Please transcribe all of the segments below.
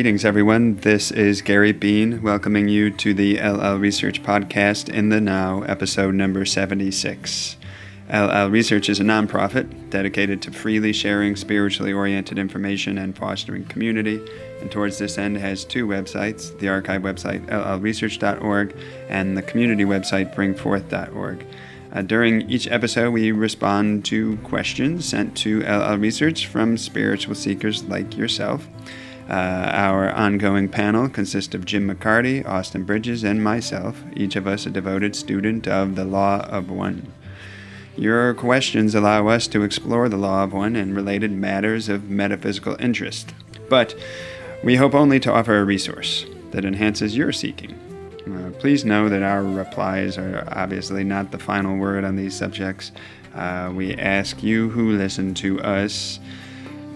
Greetings, everyone. This is Gary Bean welcoming you to the LL Research Podcast in the Now, episode number 76. LL Research is a nonprofit dedicated to freely sharing spiritually oriented information and fostering community, and towards this end has two websites the archive website, llresearch.org, and the community website, bring4th.org. Uh, during each episode, we respond to questions sent to LL Research from spiritual seekers like yourself. Uh, our ongoing panel consists of Jim McCarty, Austin Bridges, and myself, each of us a devoted student of the Law of One. Your questions allow us to explore the Law of One and related matters of metaphysical interest, but we hope only to offer a resource that enhances your seeking. Uh, please know that our replies are obviously not the final word on these subjects. Uh, we ask you who listen to us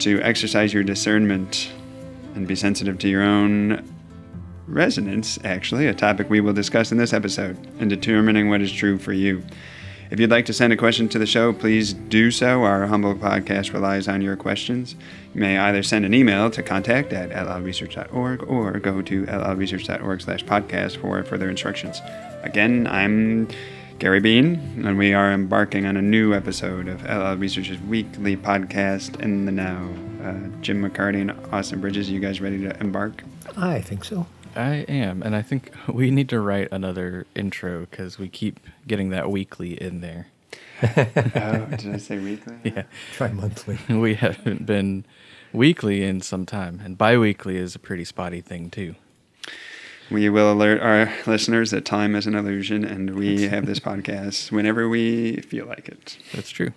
to exercise your discernment and be sensitive to your own resonance, actually, a topic we will discuss in this episode, and determining what is true for you. If you'd like to send a question to the show, please do so. Our humble podcast relies on your questions. You may either send an email to contact at llresearch.org or go to llresearch.org slash podcast for further instructions. Again, I'm Gary Bean, and we are embarking on a new episode of LL Research's weekly podcast, In the Now. Uh, Jim McCarty and Austin Bridges, you guys ready to embark? I think so. I am, and I think we need to write another intro because we keep getting that weekly in there. oh, did I say weekly? Yeah, Try monthly. we haven't been weekly in some time, and bi-weekly is a pretty spotty thing too. We will alert our listeners that time is an illusion, and we have this podcast whenever we feel like it. That's true.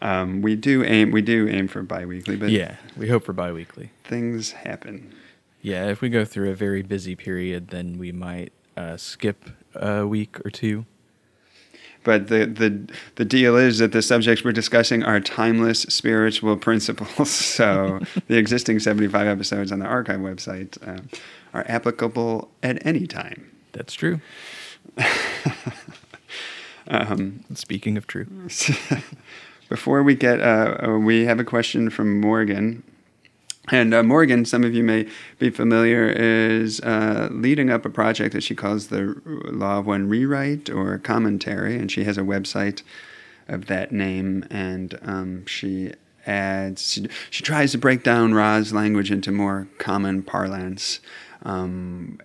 Um, we do aim we do aim for biweekly, but Yeah, we hope for bi-weekly. things happen. Yeah, if we go through a very busy period, then we might uh, skip a week or two. But the, the the deal is that the subjects we're discussing are timeless spiritual principles. So the existing 75 episodes on the archive website uh, are applicable at any time. That's true. Um, Speaking of true, Before we get, uh, uh, we have a question from Morgan. And uh, Morgan, some of you may be familiar, is uh, leading up a project that she calls the Law of One Rewrite or Commentary, and she has a website of that name. And um, she adds, she, she tries to break down Ra's language into more common parlance. Um,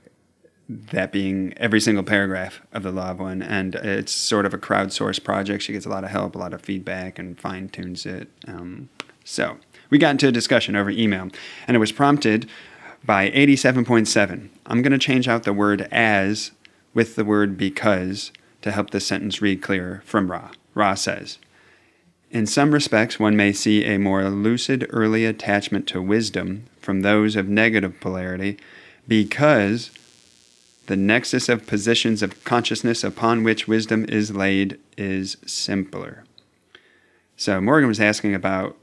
that being every single paragraph of the Law of One. And it's sort of a crowdsourced project. She gets a lot of help, a lot of feedback, and fine tunes it. Um, so we got into a discussion over email, and it was prompted by 87.7. I'm going to change out the word as with the word because to help this sentence read clearer from Ra. Ra says, in some respects, one may see a more lucid early attachment to wisdom from those of negative polarity because the nexus of positions of consciousness upon which wisdom is laid is simpler. So Morgan was asking about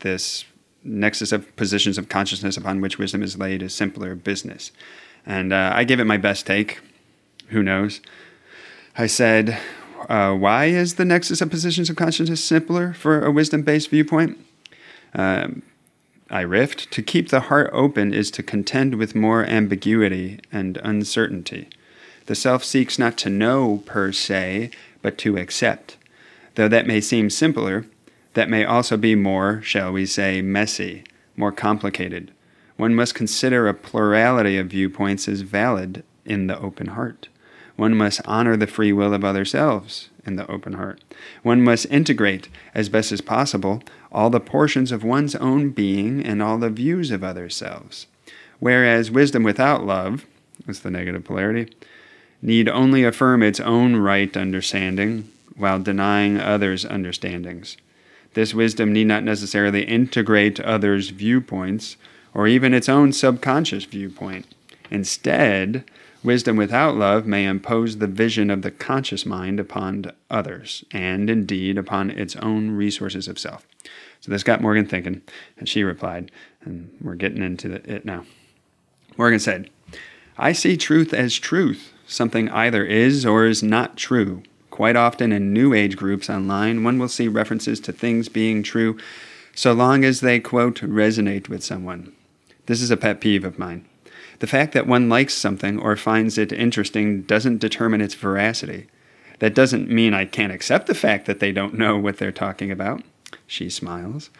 this nexus of positions of consciousness upon which wisdom is laid is simpler business. And uh, I gave it my best take. Who knows? I said, uh, why is the nexus of positions of consciousness simpler for a wisdom based viewpoint? Um, I riffed. To keep the heart open is to contend with more ambiguity and uncertainty. The self seeks not to know per se, but to accept. Though that may seem simpler, that may also be more, shall we say, messy, more complicated. One must consider a plurality of viewpoints as valid in the open heart. One must honor the free will of other selves in the open heart. One must integrate, as best as possible, all the portions of one's own being and all the views of other selves. Whereas wisdom without love, is the negative polarity, need only affirm its own right understanding while denying others' understandings. This wisdom need not necessarily integrate others' viewpoints or even its own subconscious viewpoint. Instead, wisdom without love may impose the vision of the conscious mind upon others, and indeed upon its own resources of self. So this got Morgan thinking, and she replied, and we're getting into it now. Morgan said, I see truth as truth, something either is or is not true. Quite often in New Age groups online, one will see references to things being true so long as they, quote, resonate with someone. This is a pet peeve of mine. The fact that one likes something or finds it interesting doesn't determine its veracity. That doesn't mean I can't accept the fact that they don't know what they're talking about. She smiles.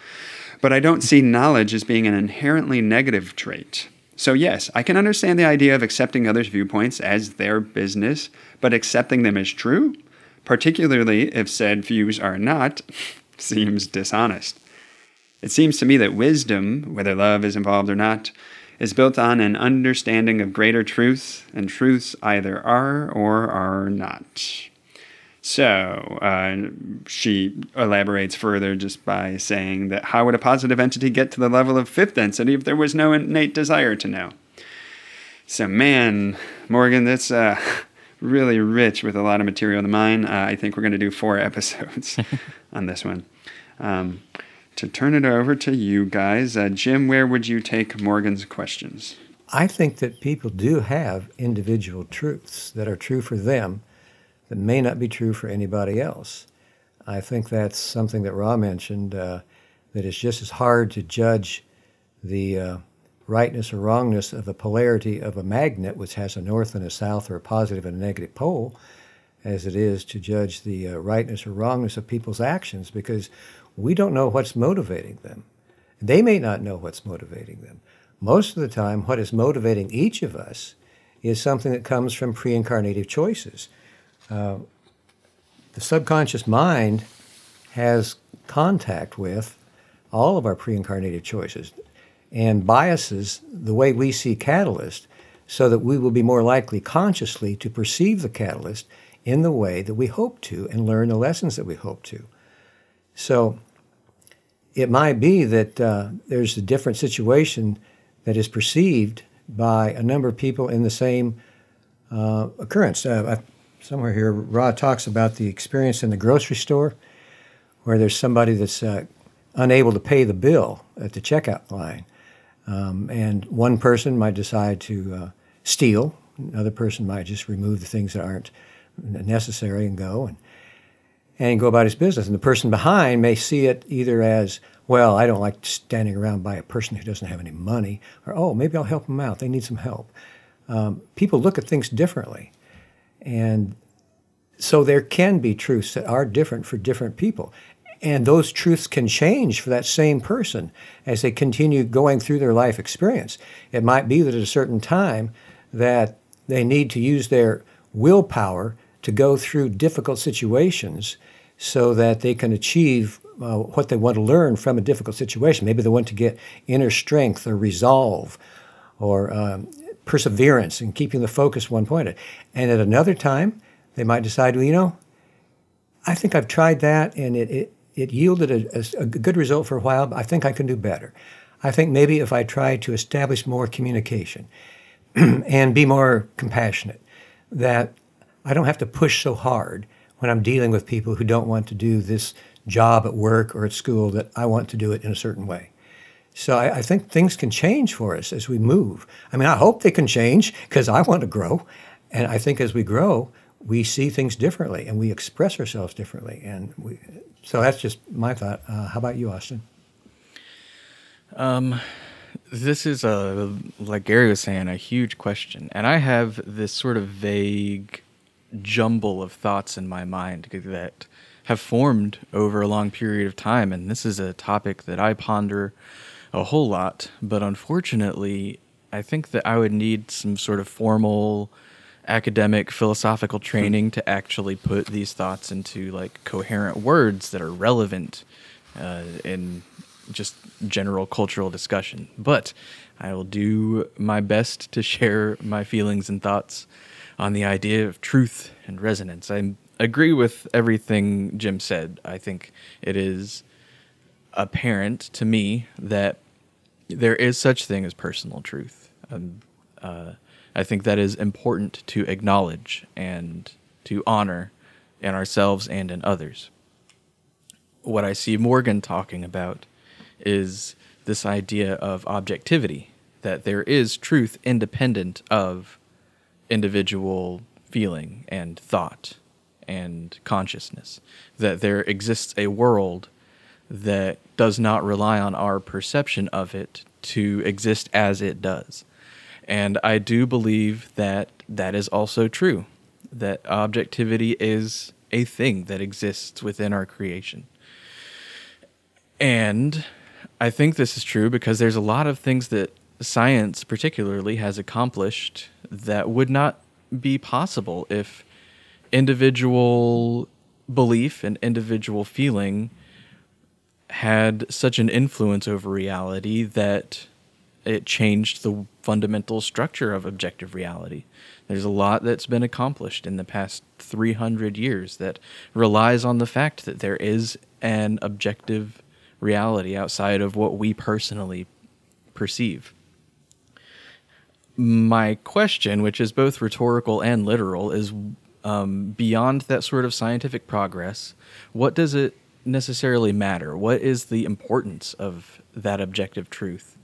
But I don't see knowledge as being an inherently negative trait. So, yes, I can understand the idea of accepting others' viewpoints as their business, but accepting them as true, particularly if said views are not, seems dishonest. It seems to me that wisdom, whether love is involved or not, is built on an understanding of greater truth, and truths either are or are not. So uh, she elaborates further just by saying that how would a positive entity get to the level of fifth density if there was no innate desire to know? So, man, Morgan, that's uh, really rich with a lot of material to mine. Uh, I think we're going to do four episodes on this one. Um, to turn it over to you guys, uh, Jim, where would you take Morgan's questions? I think that people do have individual truths that are true for them that may not be true for anybody else. I think that's something that Ra mentioned, uh, that it's just as hard to judge the uh, rightness or wrongness of the polarity of a magnet, which has a north and a south or a positive and a negative pole, as it is to judge the uh, rightness or wrongness of people's actions, because we don't know what's motivating them. They may not know what's motivating them. Most of the time, what is motivating each of us is something that comes from pre incarnative choices. Uh, the subconscious mind has contact with all of our pre incarnative choices and biases the way we see catalyst so that we will be more likely consciously to perceive the catalyst in the way that we hope to and learn the lessons that we hope to. So it might be that uh, there's a different situation that is perceived by a number of people in the same uh, occurrence. Uh, somewhere here, Ra talks about the experience in the grocery store where there's somebody that's uh, unable to pay the bill at the checkout line. Um, and one person might decide to uh, steal, another person might just remove the things that aren't necessary and go. And and go about his business. And the person behind may see it either as, well, I don't like standing around by a person who doesn't have any money, or, oh, maybe I'll help them out. They need some help. Um, people look at things differently. And so there can be truths that are different for different people. And those truths can change for that same person as they continue going through their life experience. It might be that at a certain time that they need to use their willpower to go through difficult situations so that they can achieve uh, what they want to learn from a difficult situation. Maybe they want to get inner strength or resolve or um, perseverance and keeping the focus one pointed. And at another time, they might decide, well, you know, I think I've tried that and it, it, it yielded a, a, a good result for a while, but I think I can do better. I think maybe if I try to establish more communication and be more compassionate, that I don't have to push so hard when I'm dealing with people who don't want to do this job at work or at school that I want to do it in a certain way. So I, I think things can change for us as we move. I mean, I hope they can change because I want to grow. And I think as we grow, we see things differently and we express ourselves differently. And we, so that's just my thought. Uh, how about you, Austin? Um, this is a like Gary was saying, a huge question, and I have this sort of vague jumble of thoughts in my mind that have formed over a long period of time. And this is a topic that I ponder a whole lot. But unfortunately, I think that I would need some sort of formal academic philosophical training to actually put these thoughts into like coherent words that are relevant uh, in just general cultural discussion. But I will do my best to share my feelings and thoughts on the idea of truth and resonance. I agree with everything Jim said. I think it is apparent to me that there is such thing as personal truth. Um, uh, I think that is important to acknowledge and to honor in ourselves and in others. What I see Morgan talking about is this idea of objectivity, that there is truth independent of individual feeling and thought and consciousness. That there exists a world that does not rely on our perception of it to exist as it does. And I do believe that that is also true, that objectivity is a thing that exists within our creation. And I think this is true because there's a lot of things that science, particularly, has accomplished that would not be possible if individual belief and individual feeling had such an influence over reality that it changed the fundamental structure of objective reality. There's a lot that's been accomplished in the past 300 years that relies on the fact that there is an objective reality outside of what we personally perceive. My question, which is both rhetorical and literal, is um, beyond that sort of scientific progress, what does it necessarily matter? What is the importance of that objective truth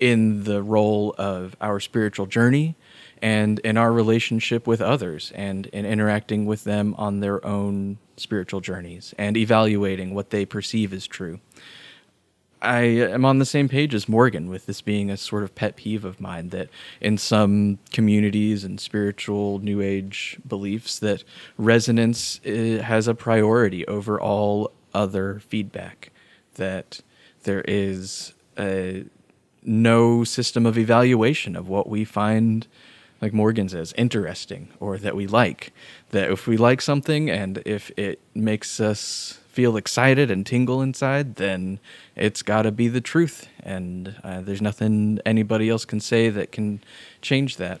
in the role of our spiritual journey and in our relationship with others and in interacting with them on their own spiritual journeys and evaluating what they perceive as true? I am on the same page as Morgan with this being a sort of pet peeve of mine that in some communities and spiritual new age beliefs that resonance eh, has a priority over all other feedback. That there is a, no system of evaluation of what we find like Morgan says interesting or that we like. That if we like something and if it makes us feel excited and tingle inside, then it's got to be the truth. And uh, there's nothing anybody else can say that can change that.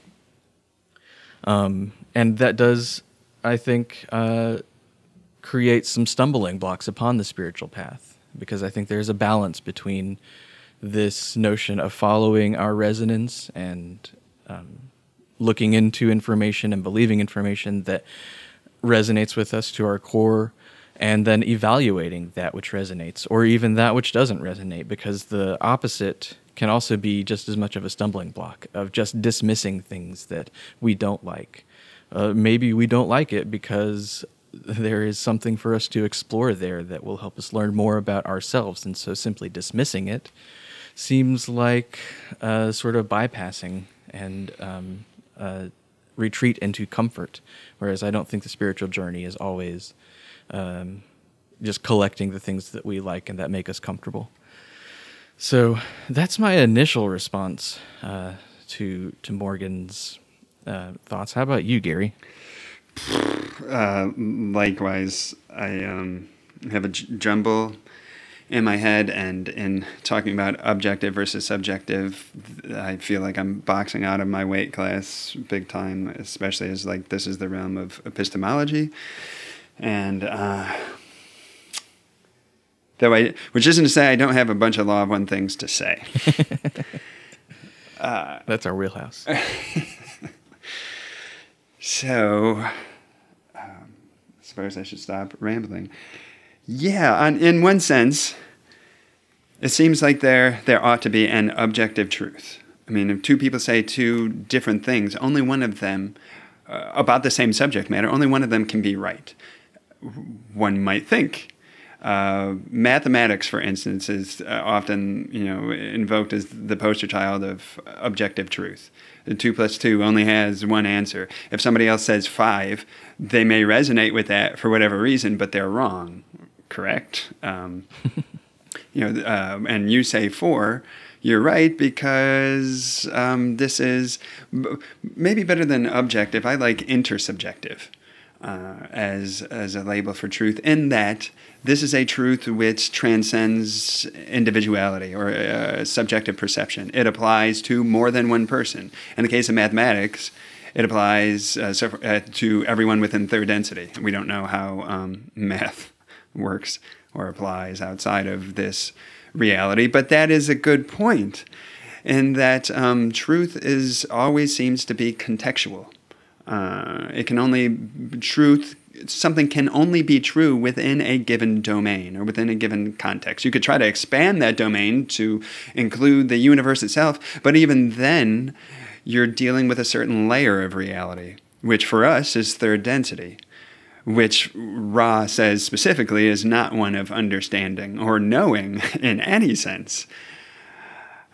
Um, and that does, I think, uh, create some stumbling blocks upon the spiritual path because I think there's a balance between this notion of following our resonance and um, looking into information and believing information that resonates with us to our core and then evaluating that which resonates or even that which doesn't resonate because the opposite can also be just as much of a stumbling block of just dismissing things that we don't like. Uh, maybe we don't like it because there is something for us to explore there that will help us learn more about ourselves. And so simply dismissing it seems like uh, sort of bypassing and um, uh, retreat into comfort. Whereas I don't think the spiritual journey is always um, just collecting the things that we like and that make us comfortable. So that's my initial response uh, to to Morgan's uh, thoughts. How about you, Gary? Uh, likewise, I um, have a j- jumble in my head, and in talking about objective versus subjective, I feel like I'm boxing out of my weight class big time, especially as like this is the realm of epistemology and uh, though I, which isn't to say I don't have a bunch of law of one things to say. uh, That's our wheelhouse. so, um, I suppose I should stop rambling. Yeah, on, in one sense, it seems like there there ought to be an objective truth. I mean, if two people say two different things, only one of them uh, about the same subject matter, only one of them can be right one might think. Uh, mathematics, for instance, is uh, often you know invoked as the poster child of objective truth. The two plus two only has one answer. If somebody else says five, they may resonate with that for whatever reason, but they're wrong. Correct? Um, you know, uh, and you say four. You're right because um, this is maybe better than objective. I like intersubjective uh, as as a label for truth. In that this is a truth which transcends individuality or uh, subjective perception. It applies to more than one person. In the case of mathematics, it applies uh, uh, to everyone within third density. We don't know how um, math works or applies outside of this reality, but that is a good point. In that um, truth is always seems to be contextual. Uh, it can only truth something can only be true within a given domain or within a given context. You could try to expand that domain to include the universe itself, but even then, you're dealing with a certain layer of reality, which for us is third density, which Ra says specifically is not one of understanding or knowing in any sense.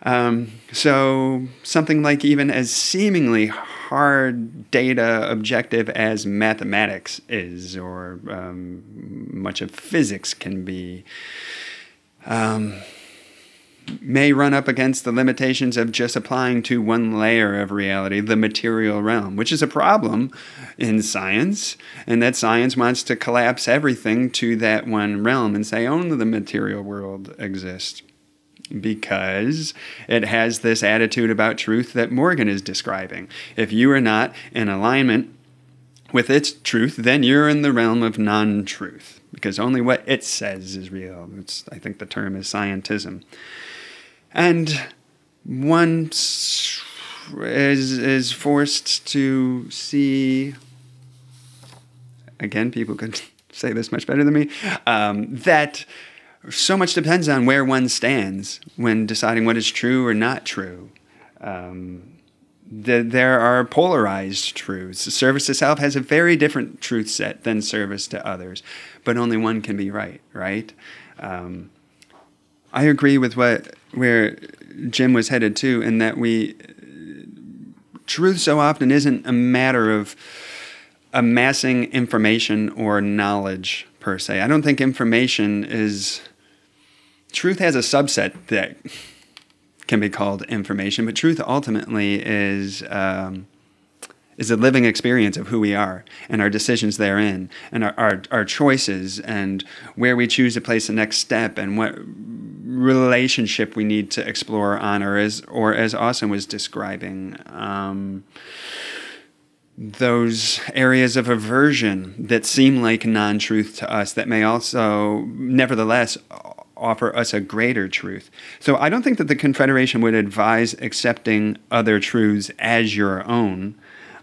Um, so something like even as seemingly hard data objective as mathematics is, or um, much of physics can be, um, may run up against the limitations of just applying to one layer of reality, the material realm, which is a problem in science, and that science wants to collapse everything to that one realm and say only the material world exists. Because it has this attitude about truth that Morgan is describing. If you are not in alignment with its truth, then you're in the realm of non truth, because only what it says is real. It's, I think the term is scientism. And one is, is forced to see, again, people could say this much better than me, um, that so much depends on where one stands when deciding what is true or not true. Um, the, there are polarized truths. Service to self has a very different truth set than service to others, but only one can be right, right? Um, I agree with what where Jim was headed to, in that we truth so often isn't a matter of amassing information or knowledge per se. I don't think information is truth has a subset that can be called information, but truth ultimately is um, is a living experience of who we are and our decisions therein and our, our, our choices and where we choose to place the next step and what relationship we need to explore on or as or as Austin was describing um, those areas of aversion that seem like non-truth to us that may also nevertheless offer us a greater truth. So I don't think that the Confederation would advise accepting other truths as your own.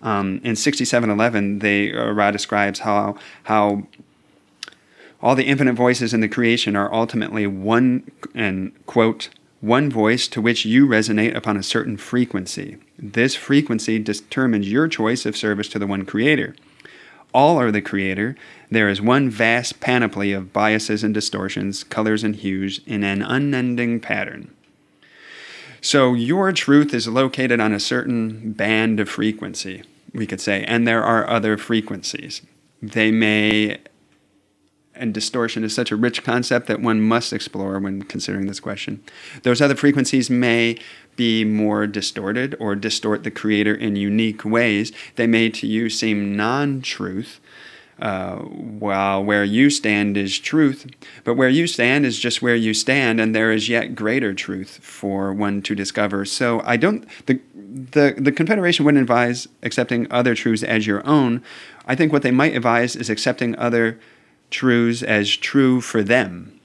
Um, in 6711, they uh, Ra describes how how all the infinite voices in the creation are ultimately one and quote one voice to which you resonate upon a certain frequency. This frequency determines your choice of service to the one creator. All are the creator. There is one vast panoply of biases and distortions, colors and hues in an unending pattern. So your truth is located on a certain band of frequency, we could say, and there are other frequencies. They may and distortion is such a rich concept that one must explore when considering this question. Those other frequencies may be more distorted or distort the creator in unique ways. They may to you seem non truth. Uh, while where you stand is truth, but where you stand is just where you stand, and there is yet greater truth for one to discover. So I don't the the the Confederation wouldn't advise accepting other truths as your own. I think what they might advise is accepting other truths as true for them.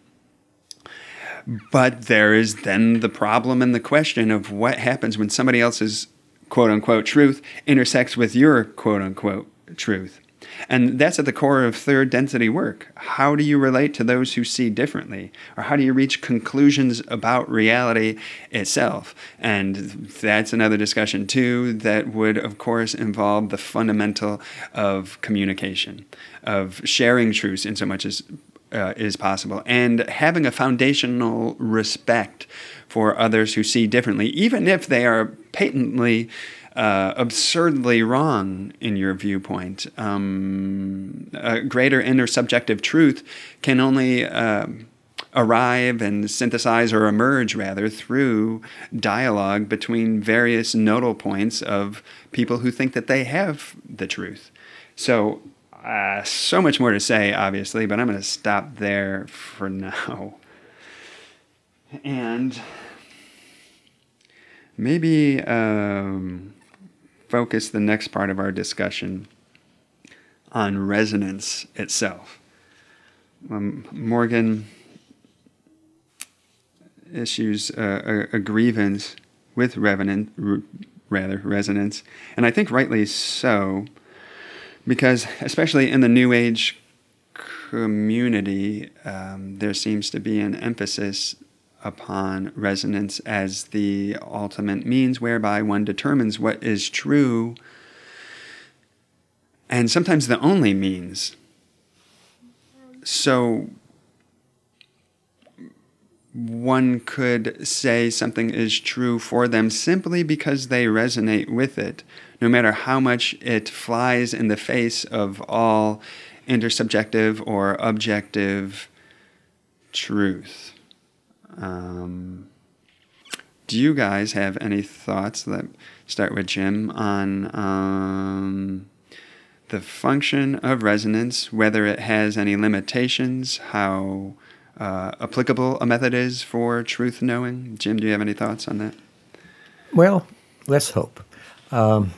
But there is then the problem and the question of what happens when somebody else's quote unquote truth intersects with your quote unquote truth. And that's at the core of third density work. How do you relate to those who see differently? Or how do you reach conclusions about reality itself? And that's another discussion, too, that would, of course, involve the fundamental of communication, of sharing truths in so much as uh, is possible, and having a foundational respect for others who see differently, even if they are patently uh, absurdly wrong in your viewpoint. Um, a greater intersubjective truth can only uh, arrive and synthesize or emerge, rather, through dialogue between various nodal points of people who think that they have the truth. So, uh, so much more to say, obviously, but I'm going to stop there for now. And maybe um, focus the next part of our discussion on resonance itself. Um, Morgan issues a, a, grievance with revenant, rather resonance, and I think rightly so, because especially in the New Age community, um, there seems to be an emphasis upon resonance as the ultimate means whereby one determines what is true, and sometimes the only means. So, one could say something is true for them simply because they resonate with it, no matter how much it flies in the face of all intersubjective or objective truth. Um, do you guys have any thoughts that start with Jim on um, the function of resonance, whether it has any limitations, how uh, applicable a method is for truth knowing. Jim, do you have any thoughts on that? Well, let's hope. Um,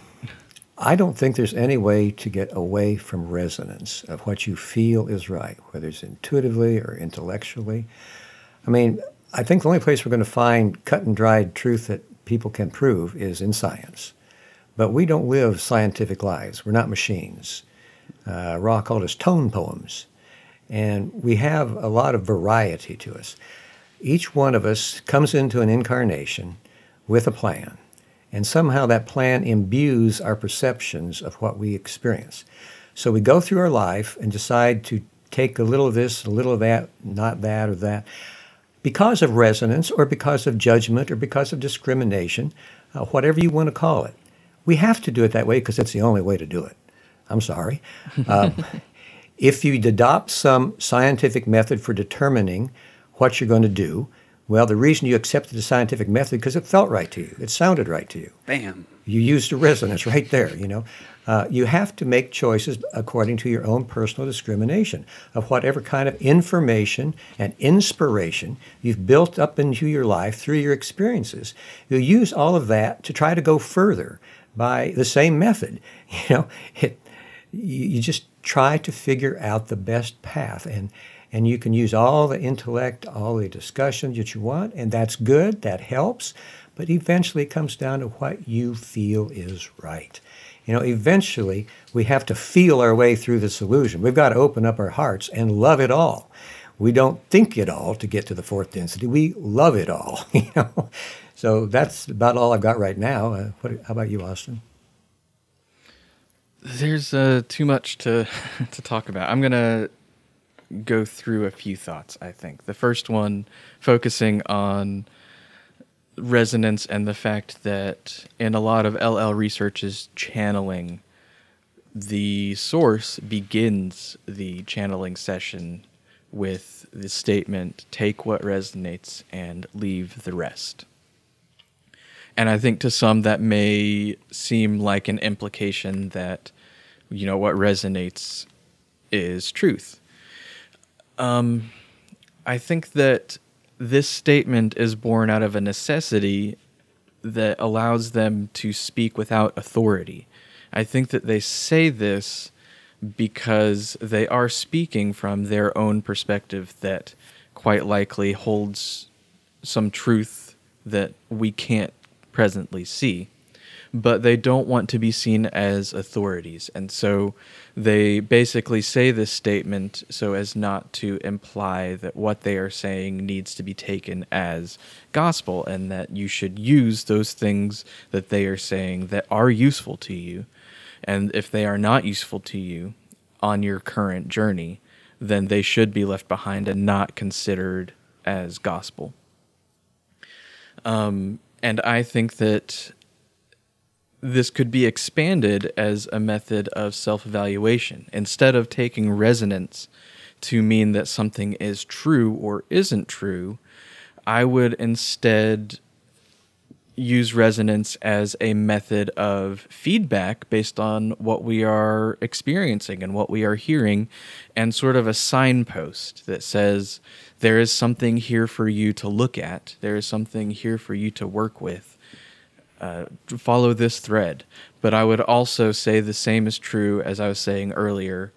I don't think there's any way to get away from resonance of what you feel is right, whether it's intuitively or intellectually. I mean, I think the only place we're going to find cut and dried truth that people can prove is in science. But we don't live scientific lives. We're not machines. Uh, Ra called us tone poems. And we have a lot of variety to us. Each one of us comes into an incarnation with a plan. And somehow that plan imbues our perceptions of what we experience. So we go through our life and decide to take a little of this, a little of that, not that or that, because of resonance or because of judgment or because of discrimination, uh, whatever you want to call it. We have to do it that way because it's the only way to do it. I'm sorry. Um, if you adopt some scientific method for determining what you're going to do, well, the reason you accepted the scientific method because it felt right to you, it sounded right to you. Bam. You used a resonance right there. You know, uh, you have to make choices according to your own personal discrimination of whatever kind of information and inspiration you've built up into your life through your experiences. You use all of that to try to go further by the same method. You know, it, you, just try to figure out the best path and and you can use all the intellect all the discussions that you want and that's good that helps but eventually it comes down to what you feel is right you know eventually we have to feel our way through this illusion. we've got to open up our hearts and love it all we don't think it all to get to the fourth density we love it all you know so that's about all i've got right now uh, what, how about you austin there's uh, too much to to talk about. I'm gonna go through a few thoughts. I think the first one focusing on resonance and the fact that in a lot of LL Research's, channeling the source begins the channeling session with the statement take what resonates and leave the rest. And I think to some that may seem like an implication that you know what resonates is truth. Um, I think that this statement is born out of a necessity that allows them to speak without authority. I think that they say this because they are speaking from their own perspective that quite likely holds some truth that we can't presently see but they don't want to be seen as authorities. And so they basically say this statement so as not to imply that what they are saying needs to be taken as gospel and that you should use those things that they are saying that are useful to you. And if they are not useful to you on your current journey, then they should be left behind and not considered as gospel. Um, and I think that this could be expanded as a method of self evaluation. Instead of taking resonance to mean that something is true or isn't true, I would instead use resonance as a method of feedback based on what we are experiencing and what we are hearing, and sort of a signpost that says, there is something here for you to look at, there is something here for you to work with uh, follow this thread. But I would also say the same is true as I was saying earlier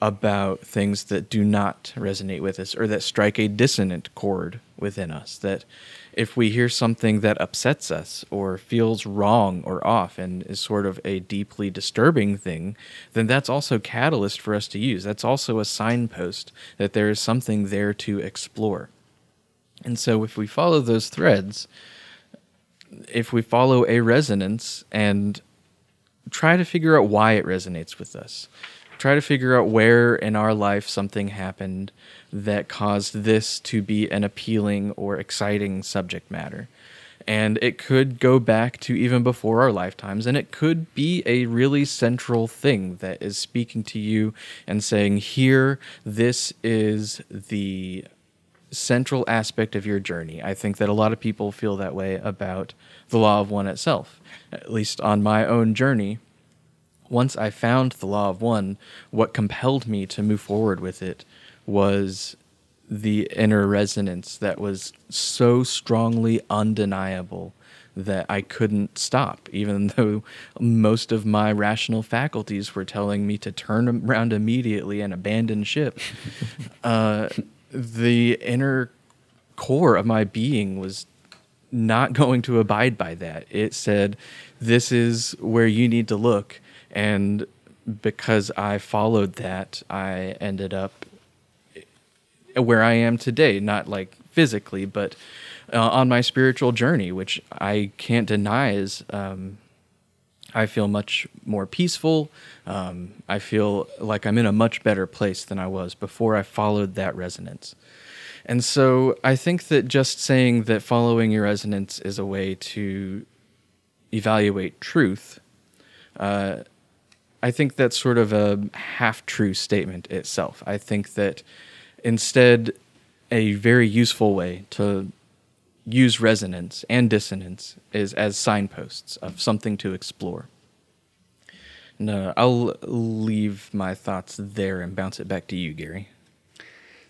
about things that do not resonate with us or that strike a dissonant chord within us. That if we hear something that upsets us or feels wrong or off and is sort of a deeply disturbing thing, then that's also catalyst for us to use. That's also a signpost that there is something there to explore. And so if we follow those threads, if we follow a resonance and try to figure out why it resonates with us. try to figure out where in our life something happened that caused this to be an appealing or exciting subject matter. And it could go back to even before our lifetimes, and it could be a really central thing that is speaking to you and saying, Here, this is the central aspect of your journey. I think that a lot of people feel that way about the law of one itself. At least on my own journey, once I found the law of one, what compelled me to move forward with it was the inner resonance that was so strongly undeniable that I couldn't stop, even though most of my rational faculties were telling me to turn around immediately and abandon ship. uh, the inner core of my being was not going to abide by that. It said, This is where you need to look. And because I followed that, I ended up where I am today, not like physically, but uh, on my spiritual journey, which I can't deny is um, I feel much more peaceful. Um, I feel like I'm in a much better place than I was before I followed that resonance. And so I think that just saying that following your resonance is a way to evaluate truth, uh, I think that's sort of a half true statement itself. I think that instead, a very useful way to use resonance and dissonance is as signposts of something to explore. No, I'll leave my thoughts there and bounce it back to you, Gary.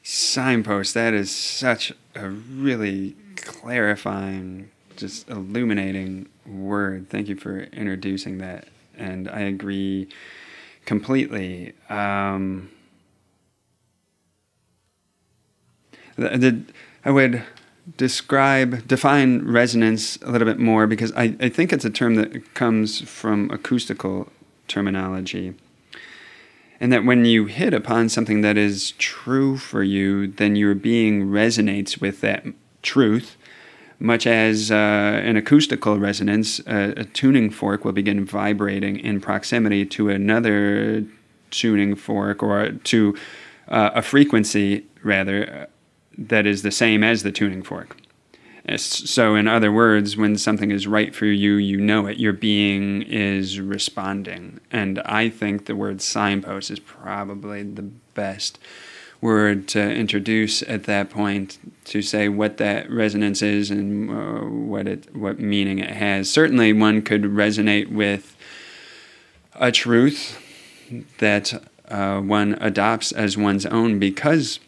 Signpost, that is such a really clarifying, just illuminating word. Thank you for introducing that. And I agree completely. Um, the, the, I would describe, define resonance a little bit more because I, I think it's a term that comes from acoustical terminology. And that when you hit upon something that is true for you, then your being resonates with that truth, much as uh, an acoustical resonance, a tuning fork will begin vibrating in proximity to another tuning fork or to uh, a frequency, rather, that is the same as the tuning fork. So, in other words, when something is right for you, you know it. Your being is responding. And I think the word signpost is probably the best word to introduce at that point to say what that resonance is and uh, what it what meaning it has. Certainly, one could resonate with a truth that uh, one adopts as one's own because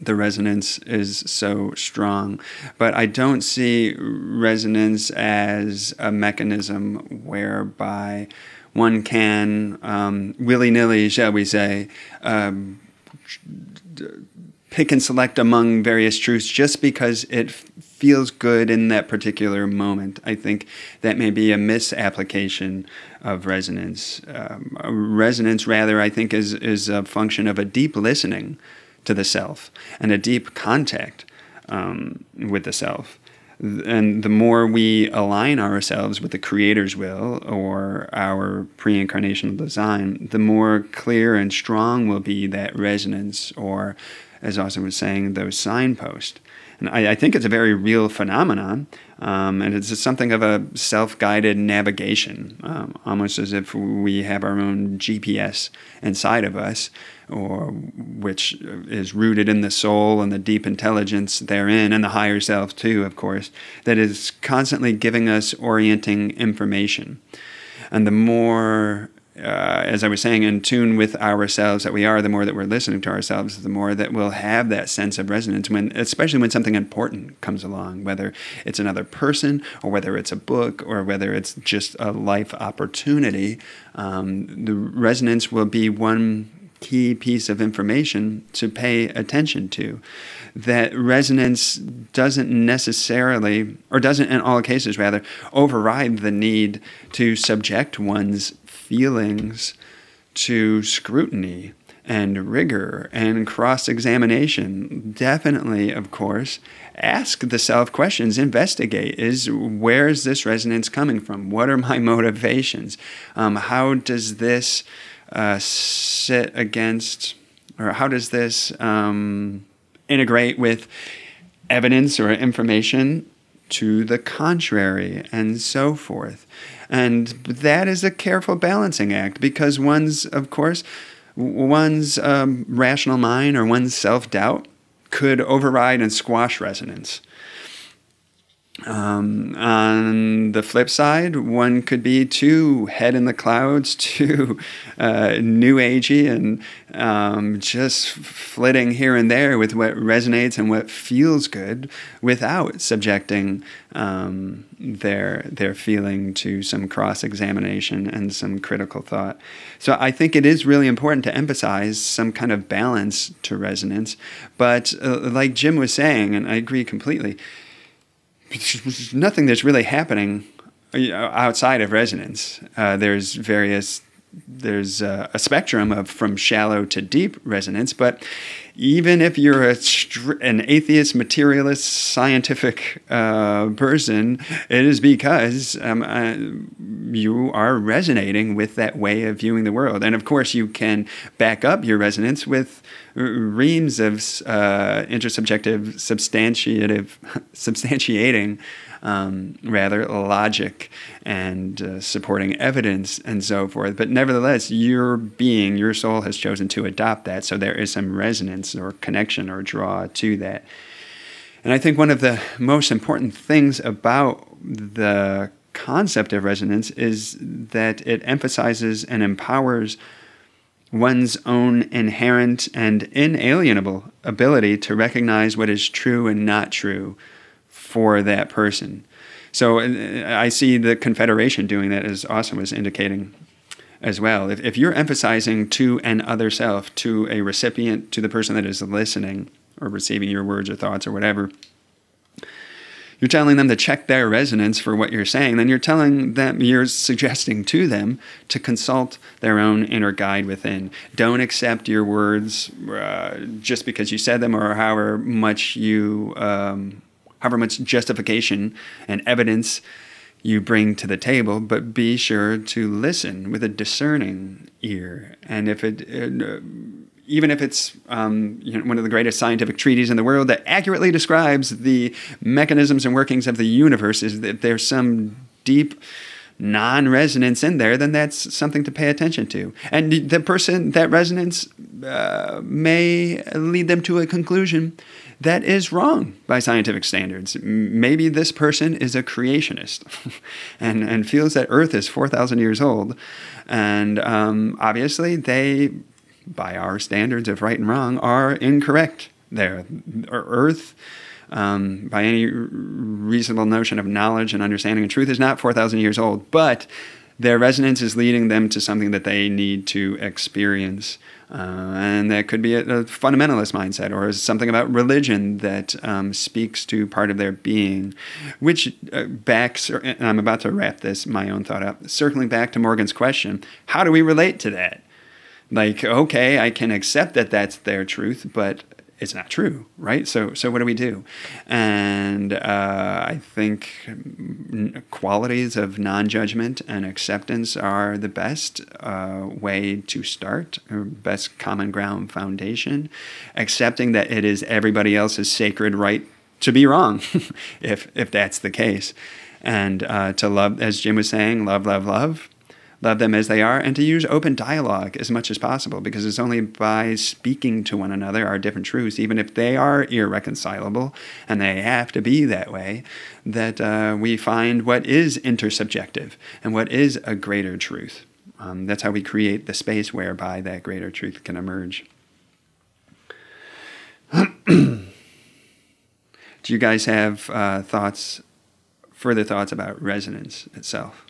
the resonance is so strong. But I don't see resonance as a mechanism whereby one can um, willy nilly, shall we say, um, pick and select among various truths just because it feels good in that particular moment. I think that may be a misapplication of resonance. Um, resonance, rather, I think, is, is a function of a deep listening to the self and a deep contact um, with the self. And the more we align ourselves with the Creator's will or our pre incarnational design, the more clear and strong will be that resonance, or as Austin was saying, those signposts. And I, I think it's a very real phenomenon. Um, and it's something of a self guided navigation, um, almost as if we have our own GPS inside of us, or which is rooted in the soul and the deep intelligence therein, and the higher self, too, of course, that is constantly giving us orienting information. And the more uh, as I was saying, in tune with ourselves that we are, the more that we're listening to ourselves, the more that we'll have that sense of resonance when, especially when something important comes along, whether it's another person or whether it's a book or whether it's just a life opportunity. Um, the resonance will be one key piece of information to pay attention to. That resonance doesn't necessarily, or doesn't in all cases rather, override the need to subject one's feelings to scrutiny and rigor and cross examination. Definitely, of course, ask the self questions, investigate is where is this resonance coming from? What are my motivations? Um, how does this uh, sit against, or how does this um, integrate with evidence or information to the contrary, and so forth? And that is a careful balancing act because one's, of course, one's um, rational mind or one's self doubt could override and squash resonance. Um, on the flip side, one could be too head in the clouds, too uh, new agey, and um, just flitting here and there with what resonates and what feels good, without subjecting um, their their feeling to some cross examination and some critical thought. So I think it is really important to emphasize some kind of balance to resonance. But uh, like Jim was saying, and I agree completely nothing that's really happening outside of resonance. Uh, there's various there's a, a, spectrum of from shallow to deep resonance, but even if you're a, an atheist, materialist, scientific uh, person, it is because um, uh, you are resonating with that way of viewing the world. And of course, you can back up your resonance with reams of uh, intersubjective substantiative substantiating um, rather logic and uh, supporting evidence and so forth. But nevertheless, your being, your soul has chosen to adopt that. So there is some resonance or connection or draw to that. And I think one of the most important things about the concept of resonance is that it emphasizes and empowers one's own inherent and inalienable ability to recognize what is true and not true for that person. So uh, I see the Confederation doing that as Austin was indicating as well. If, if you're emphasizing to an other self, to a recipient, to the person that is listening or receiving your words or thoughts or whatever, you're telling them to check their resonance for what you're saying, then you're telling them, you're suggesting to them to consult their own inner guide within. Don't accept your words uh, just because you said them or however much you um, however much justification and evidence you bring to the table, but be sure to listen with a discerning ear. And if it, uh, even if it's um, you know, one of the greatest scientific treatises in the world that accurately describes the mechanisms and workings of the universe, is that there's some deep non resonance in there, then that's something to pay attention to. And the person, that resonance uh, may lead them to a conclusion that is wrong by scientific standards. Maybe this person is a creationist and, and feels that Earth is 4,000 years old. And um, obviously, they, by our standards of right and wrong, are incorrect there. Earth. Um, by any reasonable notion of knowledge and understanding and truth is not 4,000 years old, but their resonance is leading them to something that they need to experience. Uh, and that could be a, a, fundamentalist mindset or something about religion that um, speaks to part of their being, which uh, backs, and I'm about to wrap this, my own thought up, circling back to Morgan's question how do we relate to that? Like, okay, I can accept that that's their truth, but it's not true, right? So, so what do we do? And uh, I think qualities of non-judgment and acceptance are the best uh, way to start, best common ground foundation. Accepting that it is everybody else's sacred right to be wrong, if if that's the case, and uh, to love, as Jim was saying, love, love, love love them as they are, and to use open dialogue as much as possible, because it's only by speaking to one another our different truths, even if they are irreconcilable and they have to be that way, that uh, we find what is intersubjective and what is a greater truth. Um, that's how we create the space whereby that greater truth can emerge. Do you guys have uh, thoughts, further thoughts about resonance itself?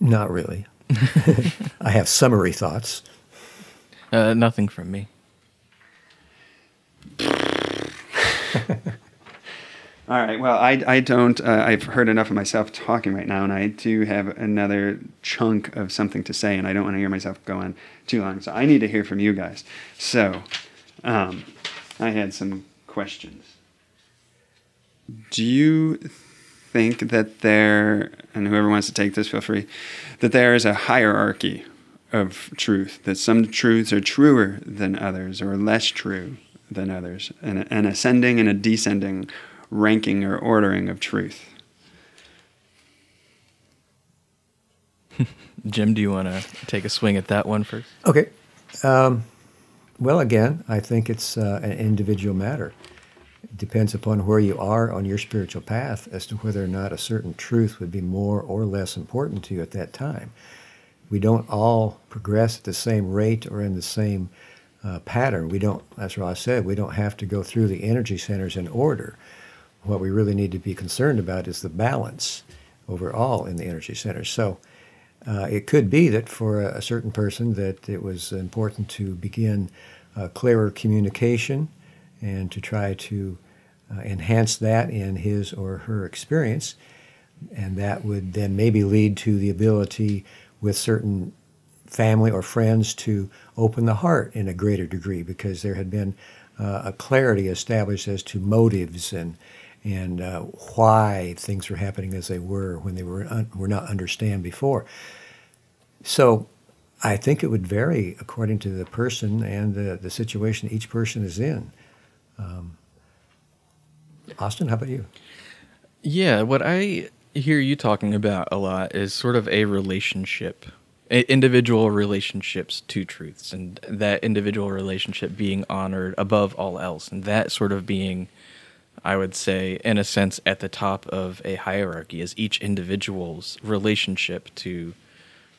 Not really. I have summary thoughts. Uh, nothing from me. All right. Well, I, I don't. Uh, I've heard enough of myself talking right now, and I do have another chunk of something to say, and I don't want to hear myself go on too long. So I need to hear from you guys. So, um, I had some questions. Do you think that there, and whoever wants to take this, feel free, that there is a hierarchy of truth, that some truths are truer than others or less true than others, and an ascending and a descending ranking or ordering of truth. Jim, do you want to take a swing at that one first? Okay. Um, well, again, I think it's uh, an individual matter. It depends upon where you are on your spiritual path as to whether or not a certain truth would be more or less important to you at that time. We don't all progress at the same rate or in the same uh, pattern. We don't, as Ra said, we don't have to go through the energy centers in order. What we really need to be concerned about is the balance overall in the energy centers. So, uh, it could be that for a, a, certain person that it was important to begin clearer communication and to try to uh, enhance that in his or her experience. And that would then maybe lead to the ability with certain family or friends to open the heart in a greater degree because there had been uh, a clarity established as to motives and and uh, why things were happening as they were when they were un- were not understand before. So, I think it would vary according to the person and the, the situation each person is in. Um, Austin, how about you? Yeah, what I hear you talking about a lot is sort of a relationship individual relationships to truths and that individual relationship being honored above all else and that sort of being I would say, in a sense, at the top of a hierarchy is each individual's relationship to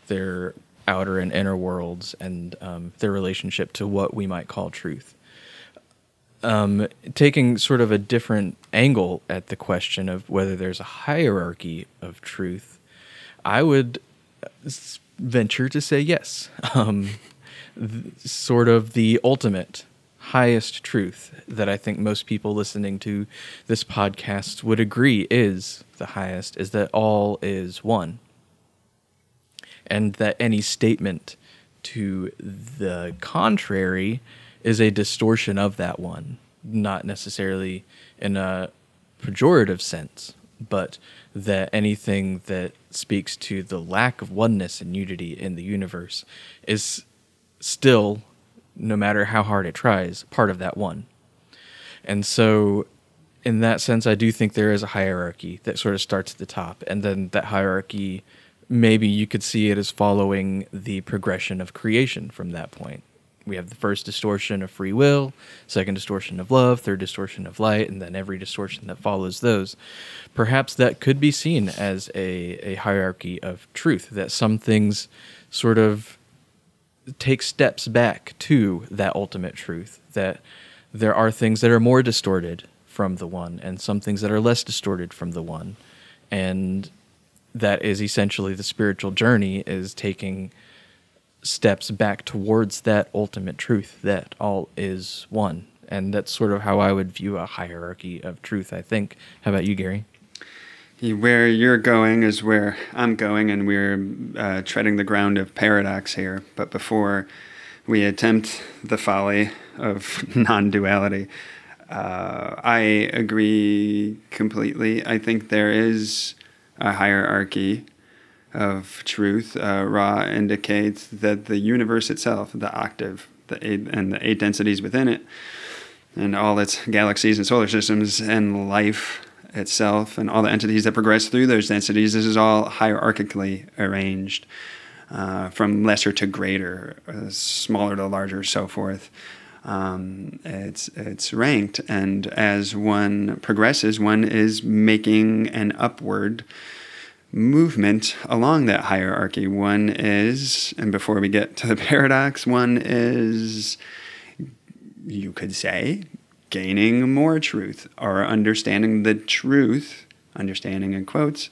their outer and inner worlds and um, their relationship to what we might call truth. Um, taking sort of a different angle at the question of whether there's a hierarchy of truth, I would venture to say yes. Um, th- sort of the ultimate highest truth that I think most people listening to this podcast would agree is the highest is that all is one. And that any statement to the contrary is a distortion of that one, not necessarily in a pejorative sense, but that anything that speaks to the lack of oneness and unity in the universe is still no matter how hard it tries, part of that one. And so, in that sense, I do think there is a hierarchy that sort of starts at the top, and then that hierarchy, maybe you could see it as following the progression of creation from that point. We have the first distortion of free will, second distortion of love, third distortion of light, and then every distortion that follows those. Perhaps that could be seen as a, a hierarchy of truth, that some things sort of take steps back to that ultimate truth that there are things that are more distorted from the one and some things that are less distorted from the one and that is essentially the spiritual journey is taking steps back towards that ultimate truth that all is one and that's sort of how i would view a hierarchy of truth i think how about you gary where you're going is where I'm going, and we're uh, treading the ground of paradox here. But before we attempt the folly of non duality, uh, I agree completely. I think there is a hierarchy of truth. Uh, Ra indicates that the universe itself, the octave, the eight, and the eight densities within it, and all its galaxies and solar systems and life itself and all the entities that progress through those densities. This is all hierarchically arranged uh, from lesser to greater, uh, smaller to larger, so forth. Um, it's it's ranked, and as one progresses, one is making an upward movement along that hierarchy. One is, and before we get to the paradox, one is, you could say, gaining more truth or understanding the truth, understanding in quotes,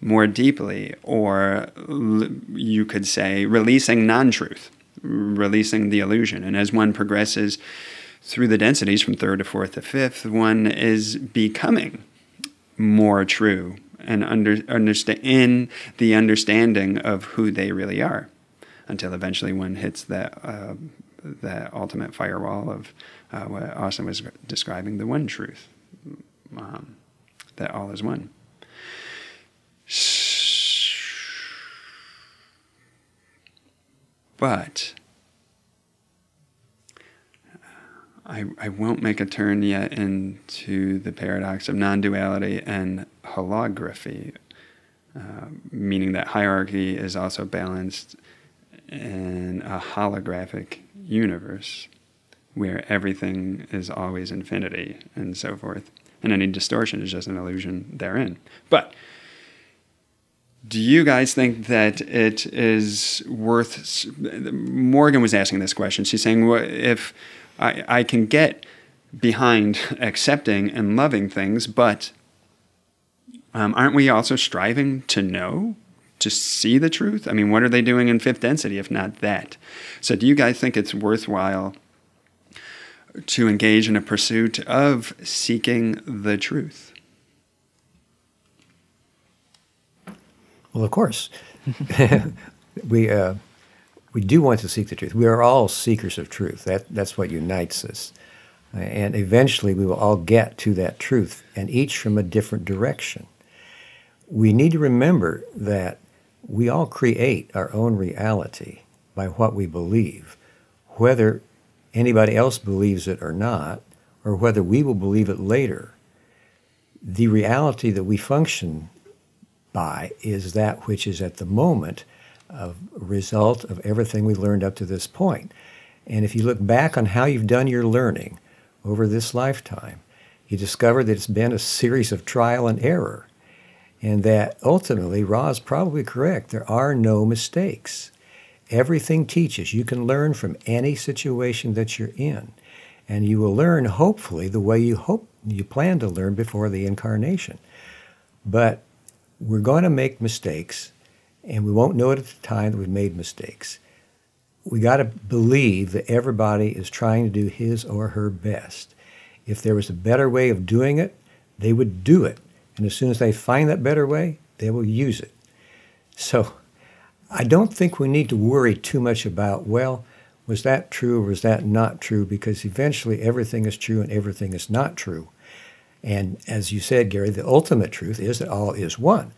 more deeply, or you could say releasing non truth, releasing the illusion. And as one progresses through the densities from third to fourth to fifth, one is becoming more true and under, understand in the understanding of who they really are, until eventually one hits that uh, that ultimate firewall of uh, what Austin was describing the one truth um, that all is one. But I, I won't make a turn yet into the paradox of non duality and holography, uh, meaning that hierarchy is also balanced in a holographic universe where everything is always infinity and so forth. And any distortion is just an illusion therein. But do you guys think that it is worth? Morgan was asking this question. She's saying, if I, I can get behind accepting and loving things, but um, aren't we also striving to know, to see the truth? I mean, what are they doing in fifth density if not that? So, do you guys think it's worthwhile to engage in a pursuit of seeking the truth? Well, of course. we, uh, we do want to seek the truth. We are all seekers of truth. That, that's what unites us. And eventually we will all get to that truth, and each from a different direction. We need to remember that we all create our own reality by what we believe, whether anybody else believes it or not, or whether we will believe it later. The reality that we function by is that which is at the moment a result of everything we've learned up to this point. And if you look back on how you've done your learning over this lifetime, you discover that it's been a series of trial and error. And that ultimately, Ra is probably correct. There are no mistakes. Everything teaches. You can learn from any situation that you're in. And you will learn, hopefully, the way you hope you plan to learn before the incarnation. But we're going to make mistakes and we won't know it at the time that we've made mistakes. We got to believe that everybody is trying to do his or her best. If there was a better way of doing it, they would do it. And as soon as they find that better way, they will use it. So I don't think we need to worry too much about, well, was that true or was that not true? Because eventually everything is true and everything is not true. And as you said, Gary, the ultimate truth is that all is one.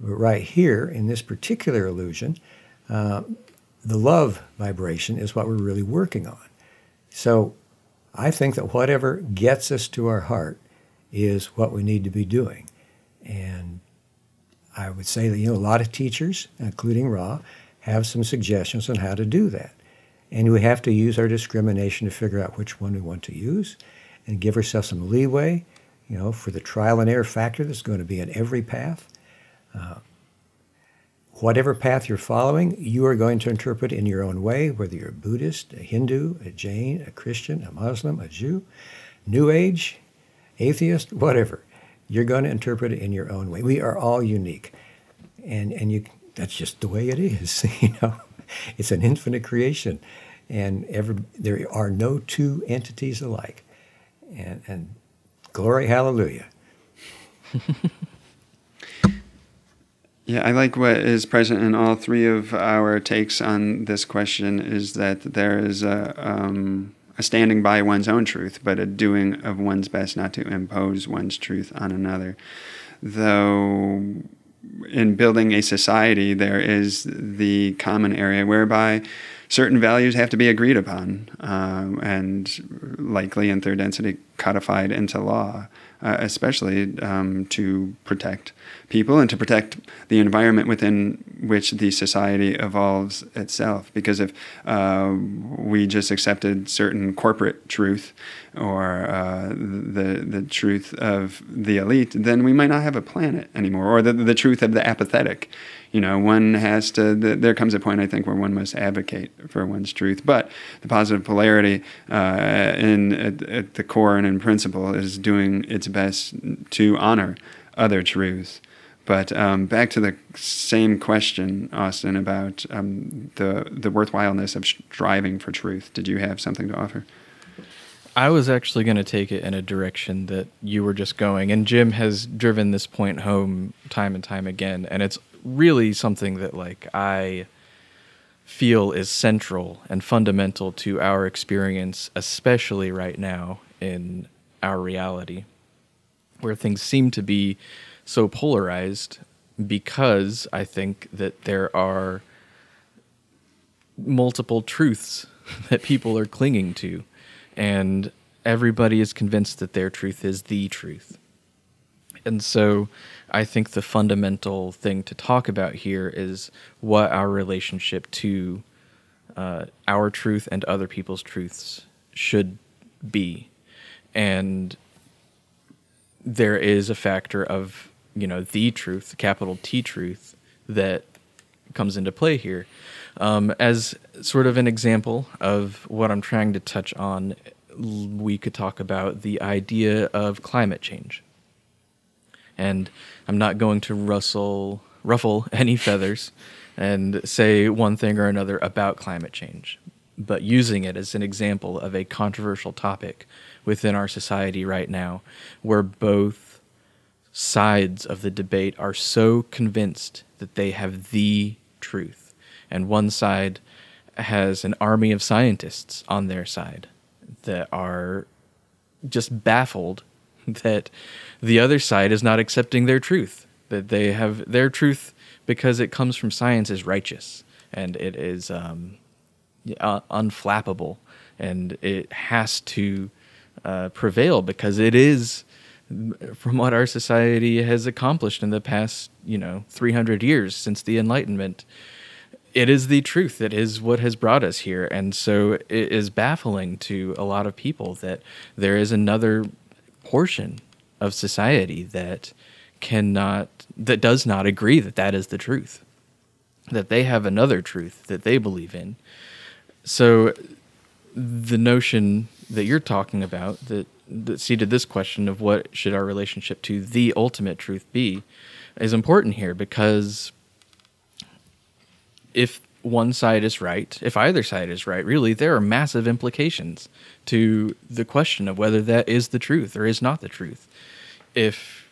But right here, in this particular illusion, uh, the love vibration is what we're really working on. So I think that whatever gets us to our heart is what we need to be doing. And I would say that, you know, a lot of teachers, including Ra, have some suggestions on how to do that. And we have to use our discrimination to figure out which one we want to use and give ourselves some leeway, you know, for the trial and error factor that's going to be in every path. Uh, whatever path you're following, you are going to interpret in your own way, whether you're a Buddhist, a Hindu, a Jain, a Christian, a Muslim, a Jew, New Age, atheist, whatever. You're going to interpret it in your own way. We are all unique. And, and you, that's just the way it is. you know, it's an infinite creation. And every, there are no two entities alike. And, and glory, hallelujah. Yeah, I like what is present in all three of our takes on this question is that there is a, um, a standing by one's own truth, but a doing of one's best not to impose one's truth on another. Though in building a society, there is the common area whereby certain values have to be agreed upon um, and likely in third density codified into law uh, especially um, to protect people and to protect the environment within which the society evolves itself. Because if uh, we just accepted certain corporate truth or uh, the the truth of the elite, then we might not have a planet anymore, or the the truth of the apathetic you know, one has to, the, there comes a point, I think, where one must advocate for one's truth. But the positive polarity uh, in, at, at, the core and in principle is doing its best to honor other truths. But um, back to the same question, Austin, about um, the, the worthwhileness of striving for truth. Did you have something to offer? I was actually going to take it in a direction that you were just going, and Jim has driven this point home time and time again, and it's really something that like I feel is central and fundamental to our experience, especially right now in our reality, where things seem to be so polarized because I think that there are multiple truths that people are clinging to, and everybody is convinced that their truth is the truth. And so I think the fundamental thing to talk about here is what our relationship to uh, our truth and other people's truths should be. And there is a factor of, you know, the truth, capital T truth, that comes into play here. Um, as sort of an example of what I'm trying to touch on, we could talk about the idea of climate change. And I'm not going to rustle, ruffle any feathers and say one thing or another about climate change, but using it as an example of a controversial topic within our society right now, where both sides of the debate are so convinced that they have the truth, and one side has an army of scientists on their side that are just baffled that the other side is not accepting their truth, that they have their truth because it comes from science is righteous and it is um, uh, unflappable and it has to uh, prevail because it is from what our society has accomplished in the past you know 300 years since the enlightenment it is the truth. It is what has brought us here. And so it is baffling to a lot of people that there is another portion of society that cannot that does not agree that that is the truth that they have another truth that they believe in. So the notion that you're talking about that that seeded this question of what should our relationship to the ultimate truth be is important here because if one side is right, if either side is right, really, there are massive implications to the question of whether that is the truth or is not the truth. If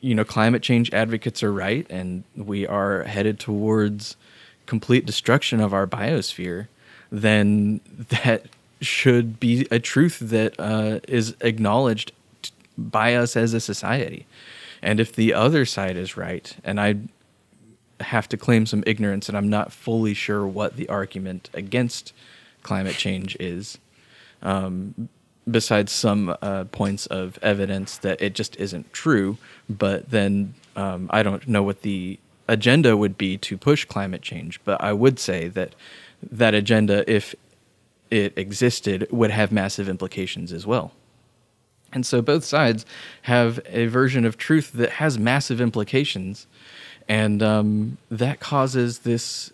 you know climate change advocates are right and we are headed towards complete destruction of our biosphere, then that should be a truth that uh, is acknowledged by us as a society. And if the other side is right, and I have to claim some ignorance, and I'm not fully sure what the argument against climate change is, um, besides some uh, points of evidence that it just isn't true. But then um, I don't know what the agenda would be to push climate change. But I would say that that agenda, if it existed, would have massive implications as well. And so both sides have a version of truth that has massive implications. And um, that causes this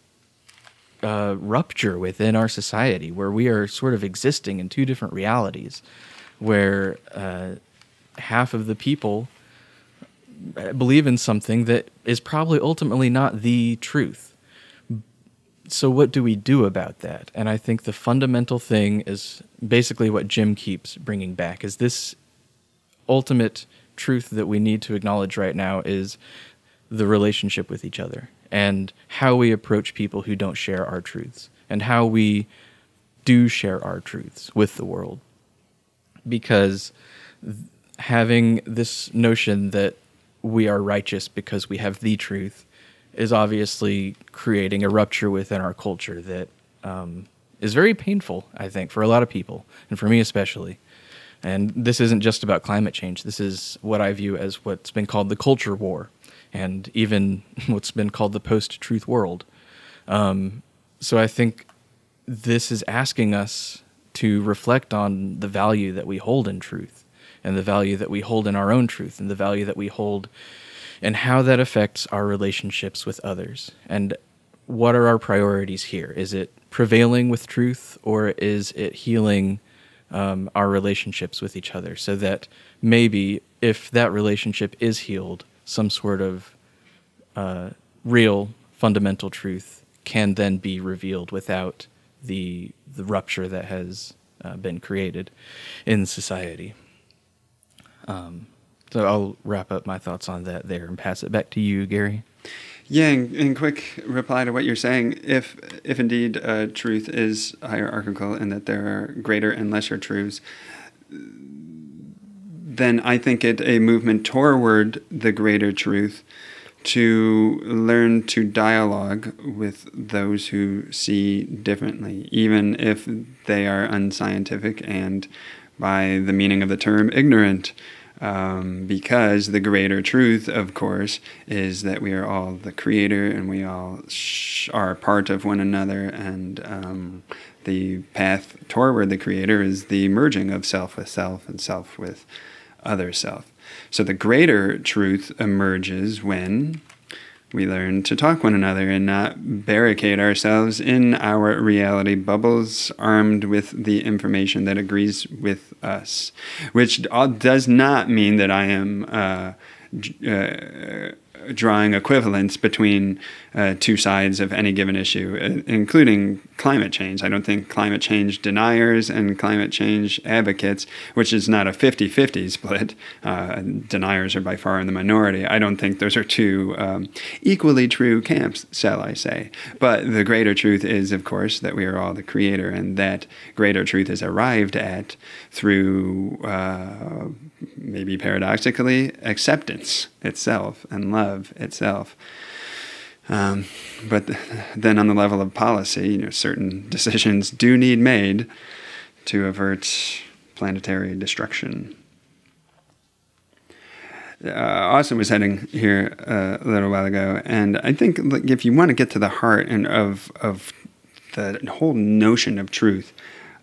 uh, rupture within our society where we are sort of existing in two different realities, where uh, half of the people believe in something that is probably ultimately not the truth. So, what do we do about that? And I think the fundamental thing is basically what Jim keeps bringing back is this ultimate truth that we need to acknowledge right now is the relationship with each other and how we approach people who don't share our truths and how we do share our truths with the world. Because having this notion that we are righteous because we have the truth is obviously creating a rupture within our culture that um, is very painful, I think, for a lot of people, and for me especially. And this isn't just about climate change. This is what I view as what's been called the culture war, and even what's been called the post truth world. Um, so I think this is asking us to reflect on the value that we hold in truth and the value that we hold in our own truth and the value that we hold and how that affects our relationships with others. And what are our priorities here? Is it prevailing with truth or is it healing um, our relationships with each other so that maybe if that relationship is healed, some sort of uh, real fundamental truth can then be revealed without the the rupture that has uh, been created in society. Um, so I'll wrap up my thoughts on that there and pass it back to you, Gary. Yeah, in, quick reply to what you're saying, if if indeed uh, truth is hierarchical and that there are greater and lesser truths, then I think it a movement toward the greater truth to learn to dialogue with those who see differently, even if they are unscientific and, by the meaning of the term, ignorant. Um, because the greater truth, of course, is that we are all the creator and we all sh- are part of one another, and um, the path toward the creator is the merging of self with self and self with other self. So the greater truth emerges when we learn to talk one another and not barricade ourselves in our reality bubbles armed with the information that agrees with us, which does not mean that I am. Uh, uh, drawing equivalence between uh, two sides of any given issue, uh, including climate change. I don't think climate change deniers and climate change advocates, which is not a 50 50 split, uh, deniers are by far in the minority. I don't think those are two um, equally true camps, shall I say. But the greater truth is, of course, that we are all the creator, and that greater truth is arrived at through uh, maybe paradoxically acceptance itself and love itself. Um, but then, on the level of policy, you know, certain decisions do need made to avert planetary destruction. Uh, Austin was heading here uh, a little while ago, and I think like, if you want to get to the heart and of of the whole notion of truth,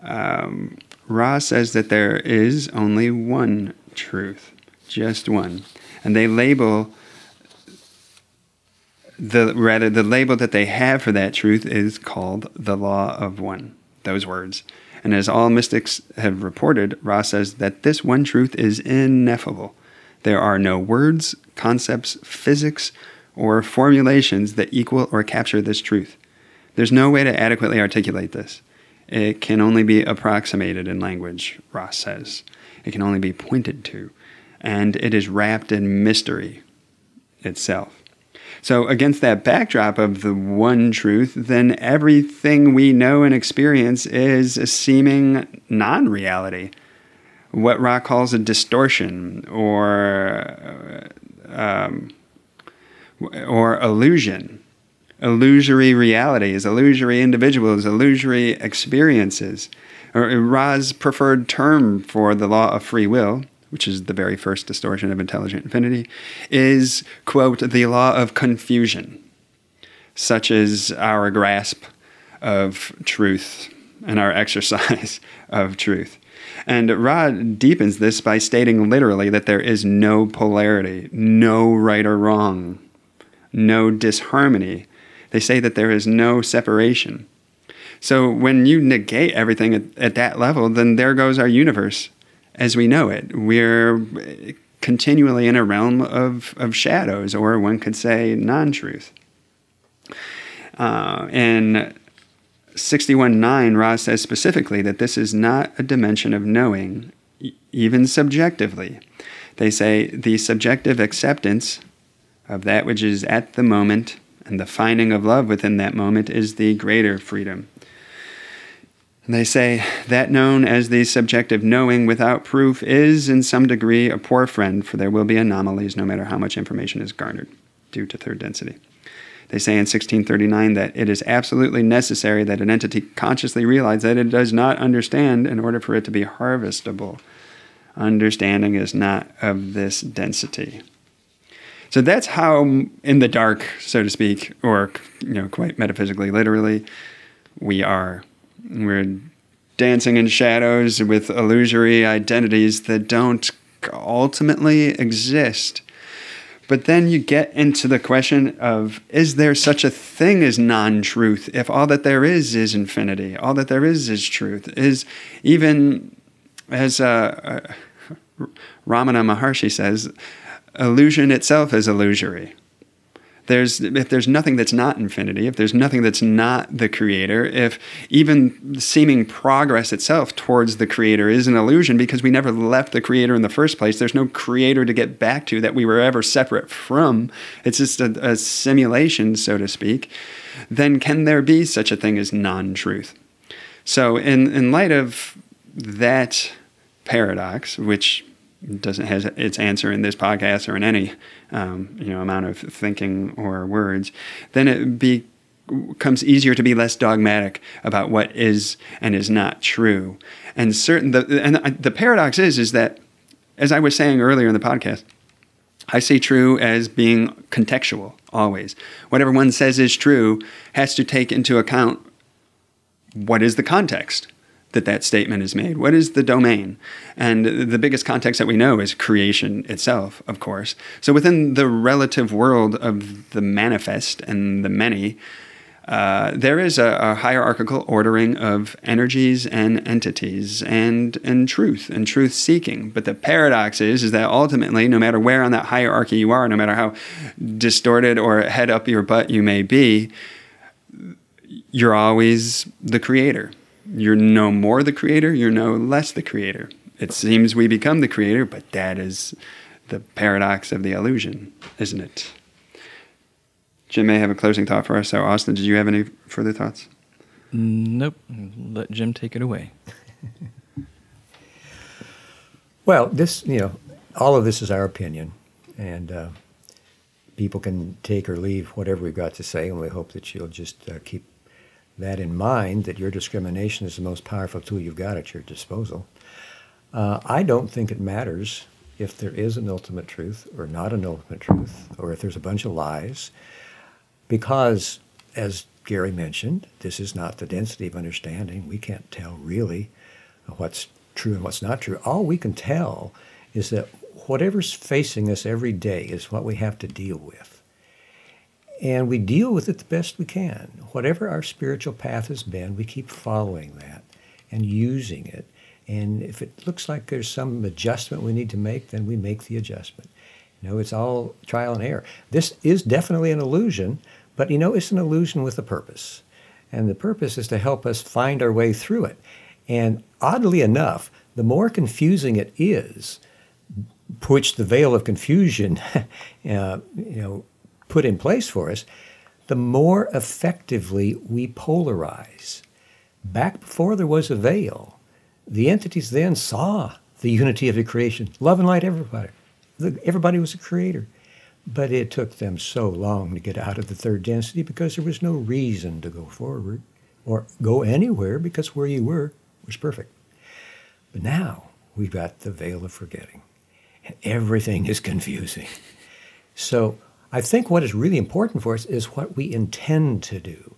um, Ra says that there is only one truth, just one, and they label the rather the label that they have for that truth is called the law of one. Those words. And as all mystics have reported, Ra says that this one truth is ineffable. There are no words, concepts, physics, or formulations that equal or capture this truth. There's no way to adequately articulate this. It can only be approximated in language, Ra says. It can only be pointed to. And it is wrapped in mystery itself. So, against that backdrop of the one truth, then everything we know and experience is a seeming non reality. What Ra calls a distortion or, um, or illusion. Illusory realities, illusory individuals, illusory experiences. Ra's preferred term for the law of free will which is the very first distortion of intelligent infinity, is, quote, the law of confusion, such as our grasp of truth and our exercise of truth. And Ra deepens this by stating literally that there is no polarity, no right or wrong, no disharmony. They say that there is no separation. So when you negate everything at, at that level, then there goes our universe as we know it. We're continually in a realm of, of shadows, or one could say non truth. Uh, and 61.9, Ra says specifically that this is not a dimension of knowing, even subjectively. They say the subjective acceptance of that which is at the moment and the finding of love within that moment is the greater freedom. They say that known as the subjective knowing without proof is, in some degree, a poor friend, for there will be anomalies no matter how much information is garnered due to third density. They say in 1639 that it is absolutely necessary that an entity consciously realize that it does not understand in order for it to be harvestable. Understanding is not of this density. So that's how, in the dark, so to speak, or you know, quite metaphysically, literally, we are. We're dancing in shadows with illusory identities that don't ultimately exist. But then you get into the question of is there such a thing as non truth if all that there is is infinity? All that there is is truth. Is even as uh, uh, Ramana Maharshi says, illusion itself is illusory there's if there's nothing that's not infinity, if there's nothing that's not the creator, if even seeming progress itself towards the creator is an illusion because we never left the creator in the first place, there's no creator to get back to that we were ever separate from. It's just a, a simulation, so to speak. Then can there be such a thing as non-truth? So in in light of that paradox, which doesn't has its answer in this podcast or in any um, you know amount of thinking or words, then it be, becomes easier to be less dogmatic about what is and is not true. And certain the and the paradox is is that as I was saying earlier in the podcast, I see true as being contextual always. Whatever one says is true has to take into account what is the context that that statement is made? What is the domain? And the biggest context that we know is creation itself, of course. So within the relative world of the manifest and the many, uh, there is a, a, hierarchical ordering of energies and entities and, and truth and truth seeking. But the paradox is, is that ultimately, no matter where on that hierarchy you are, no matter how distorted or head up your butt you may be, you're always the creator. You're no more the creator, you're no less the creator. It seems we become the creator, but that is the paradox of the illusion, isn't it? Jim may have a closing thought for us. So, Austin, did you have any further thoughts? Nope. Let Jim take it away. well, this, you know, all of this is our opinion, and uh, people can take or leave whatever we've got to say, and we hope that you'll just uh, keep that in mind that your discrimination is the most powerful tool you've got at your disposal. Uh, I don't think it matters if there is an ultimate truth or not an ultimate truth, or if there's a bunch of lies, because, as Gary mentioned, this is not the density of understanding. We can't tell really what's true and what's not true. All we can tell is that whatever's facing us every day is what we have to deal with. And we deal with it the best we can. Whatever our spiritual path has been, we keep following that and using it. And if it looks like there's some adjustment we need to make, then we make the adjustment. You know, it's all trial and error. This is definitely an illusion, but you know, it's an illusion with a purpose. And the purpose is to help us find our way through it. And oddly enough, the more confusing it is, which the veil of confusion, uh, you know, put in place for us, the more effectively we polarize. Back before there was a veil, the entities then saw the unity of the creation, love and light everybody. Everybody was a creator. But it took them so long to get out of the third density because there was no reason to go forward or go anywhere because where you were was perfect. But now we've got the veil of forgetting, and everything is confusing. So I think what is really important for us is what we intend to do.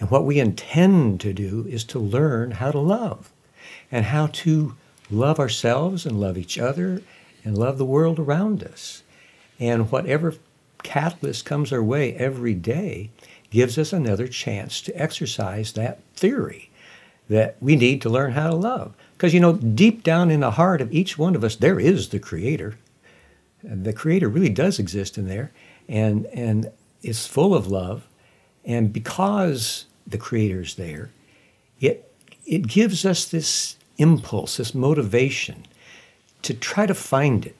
And what we intend to do is to learn how to love and how to love ourselves and love each other and love the world around us. And whatever catalyst comes our way every day gives us another chance to exercise that theory that we need to learn how to love. Because, you know, deep down in the heart of each one of us, there is the Creator. The Creator really does exist in there and, and is full of love. And because the Creator's there, it, it gives us this impulse, this motivation to try to find it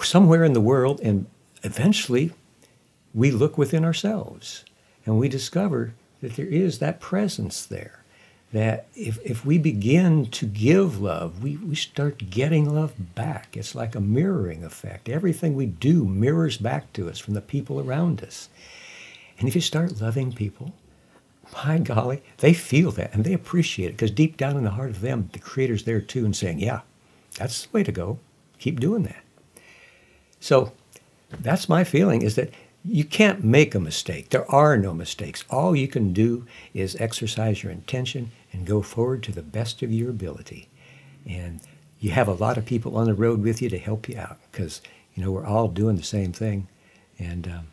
somewhere in the world. And eventually, we look within ourselves and we discover that there is that presence there that if, if we begin to give love, we, we start getting love back. It's like a mirroring effect. Everything we do mirrors back to us from the people around us. And if you start loving people, my golly, they feel that and they appreciate it because deep down in the heart of them, the Creator's there too and saying, yeah, that's the way to go. Keep doing that. So that's my feeling is that you can't make a mistake. There are no mistakes. All you can do is exercise your intention and go forward to the best of your ability. And you have a lot of people on the road with you to help you out because, you know, we're all doing the same thing and um,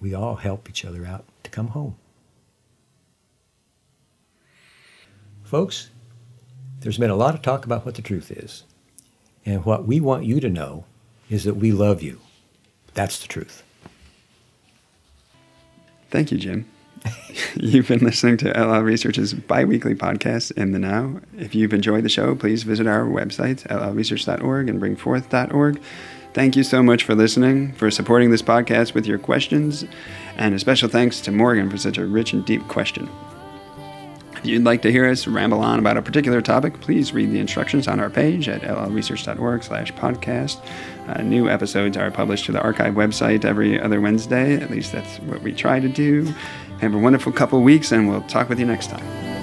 we all help each other out to come home. Folks, there's been a lot of talk about what the truth is. And what we want you to know is that we love you. That's the truth. Thank you, Jim. you've been listening to LL Research's biweekly podcast, In the Now. If you've enjoyed the show, please visit our website, llresearch.org and bring4th.org. Thank you so much for listening, for supporting this podcast with your questions, and a special thanks to Morgan for such a rich and deep question. If you'd like to hear us ramble on about a particular topic, please read the instructions on our page at llresearch.org slash podcast. Uh, new episodes are published to the archive website every other Wednesday. At least that's what we try to do. Have a wonderful couple weeks, and we'll talk with you next time.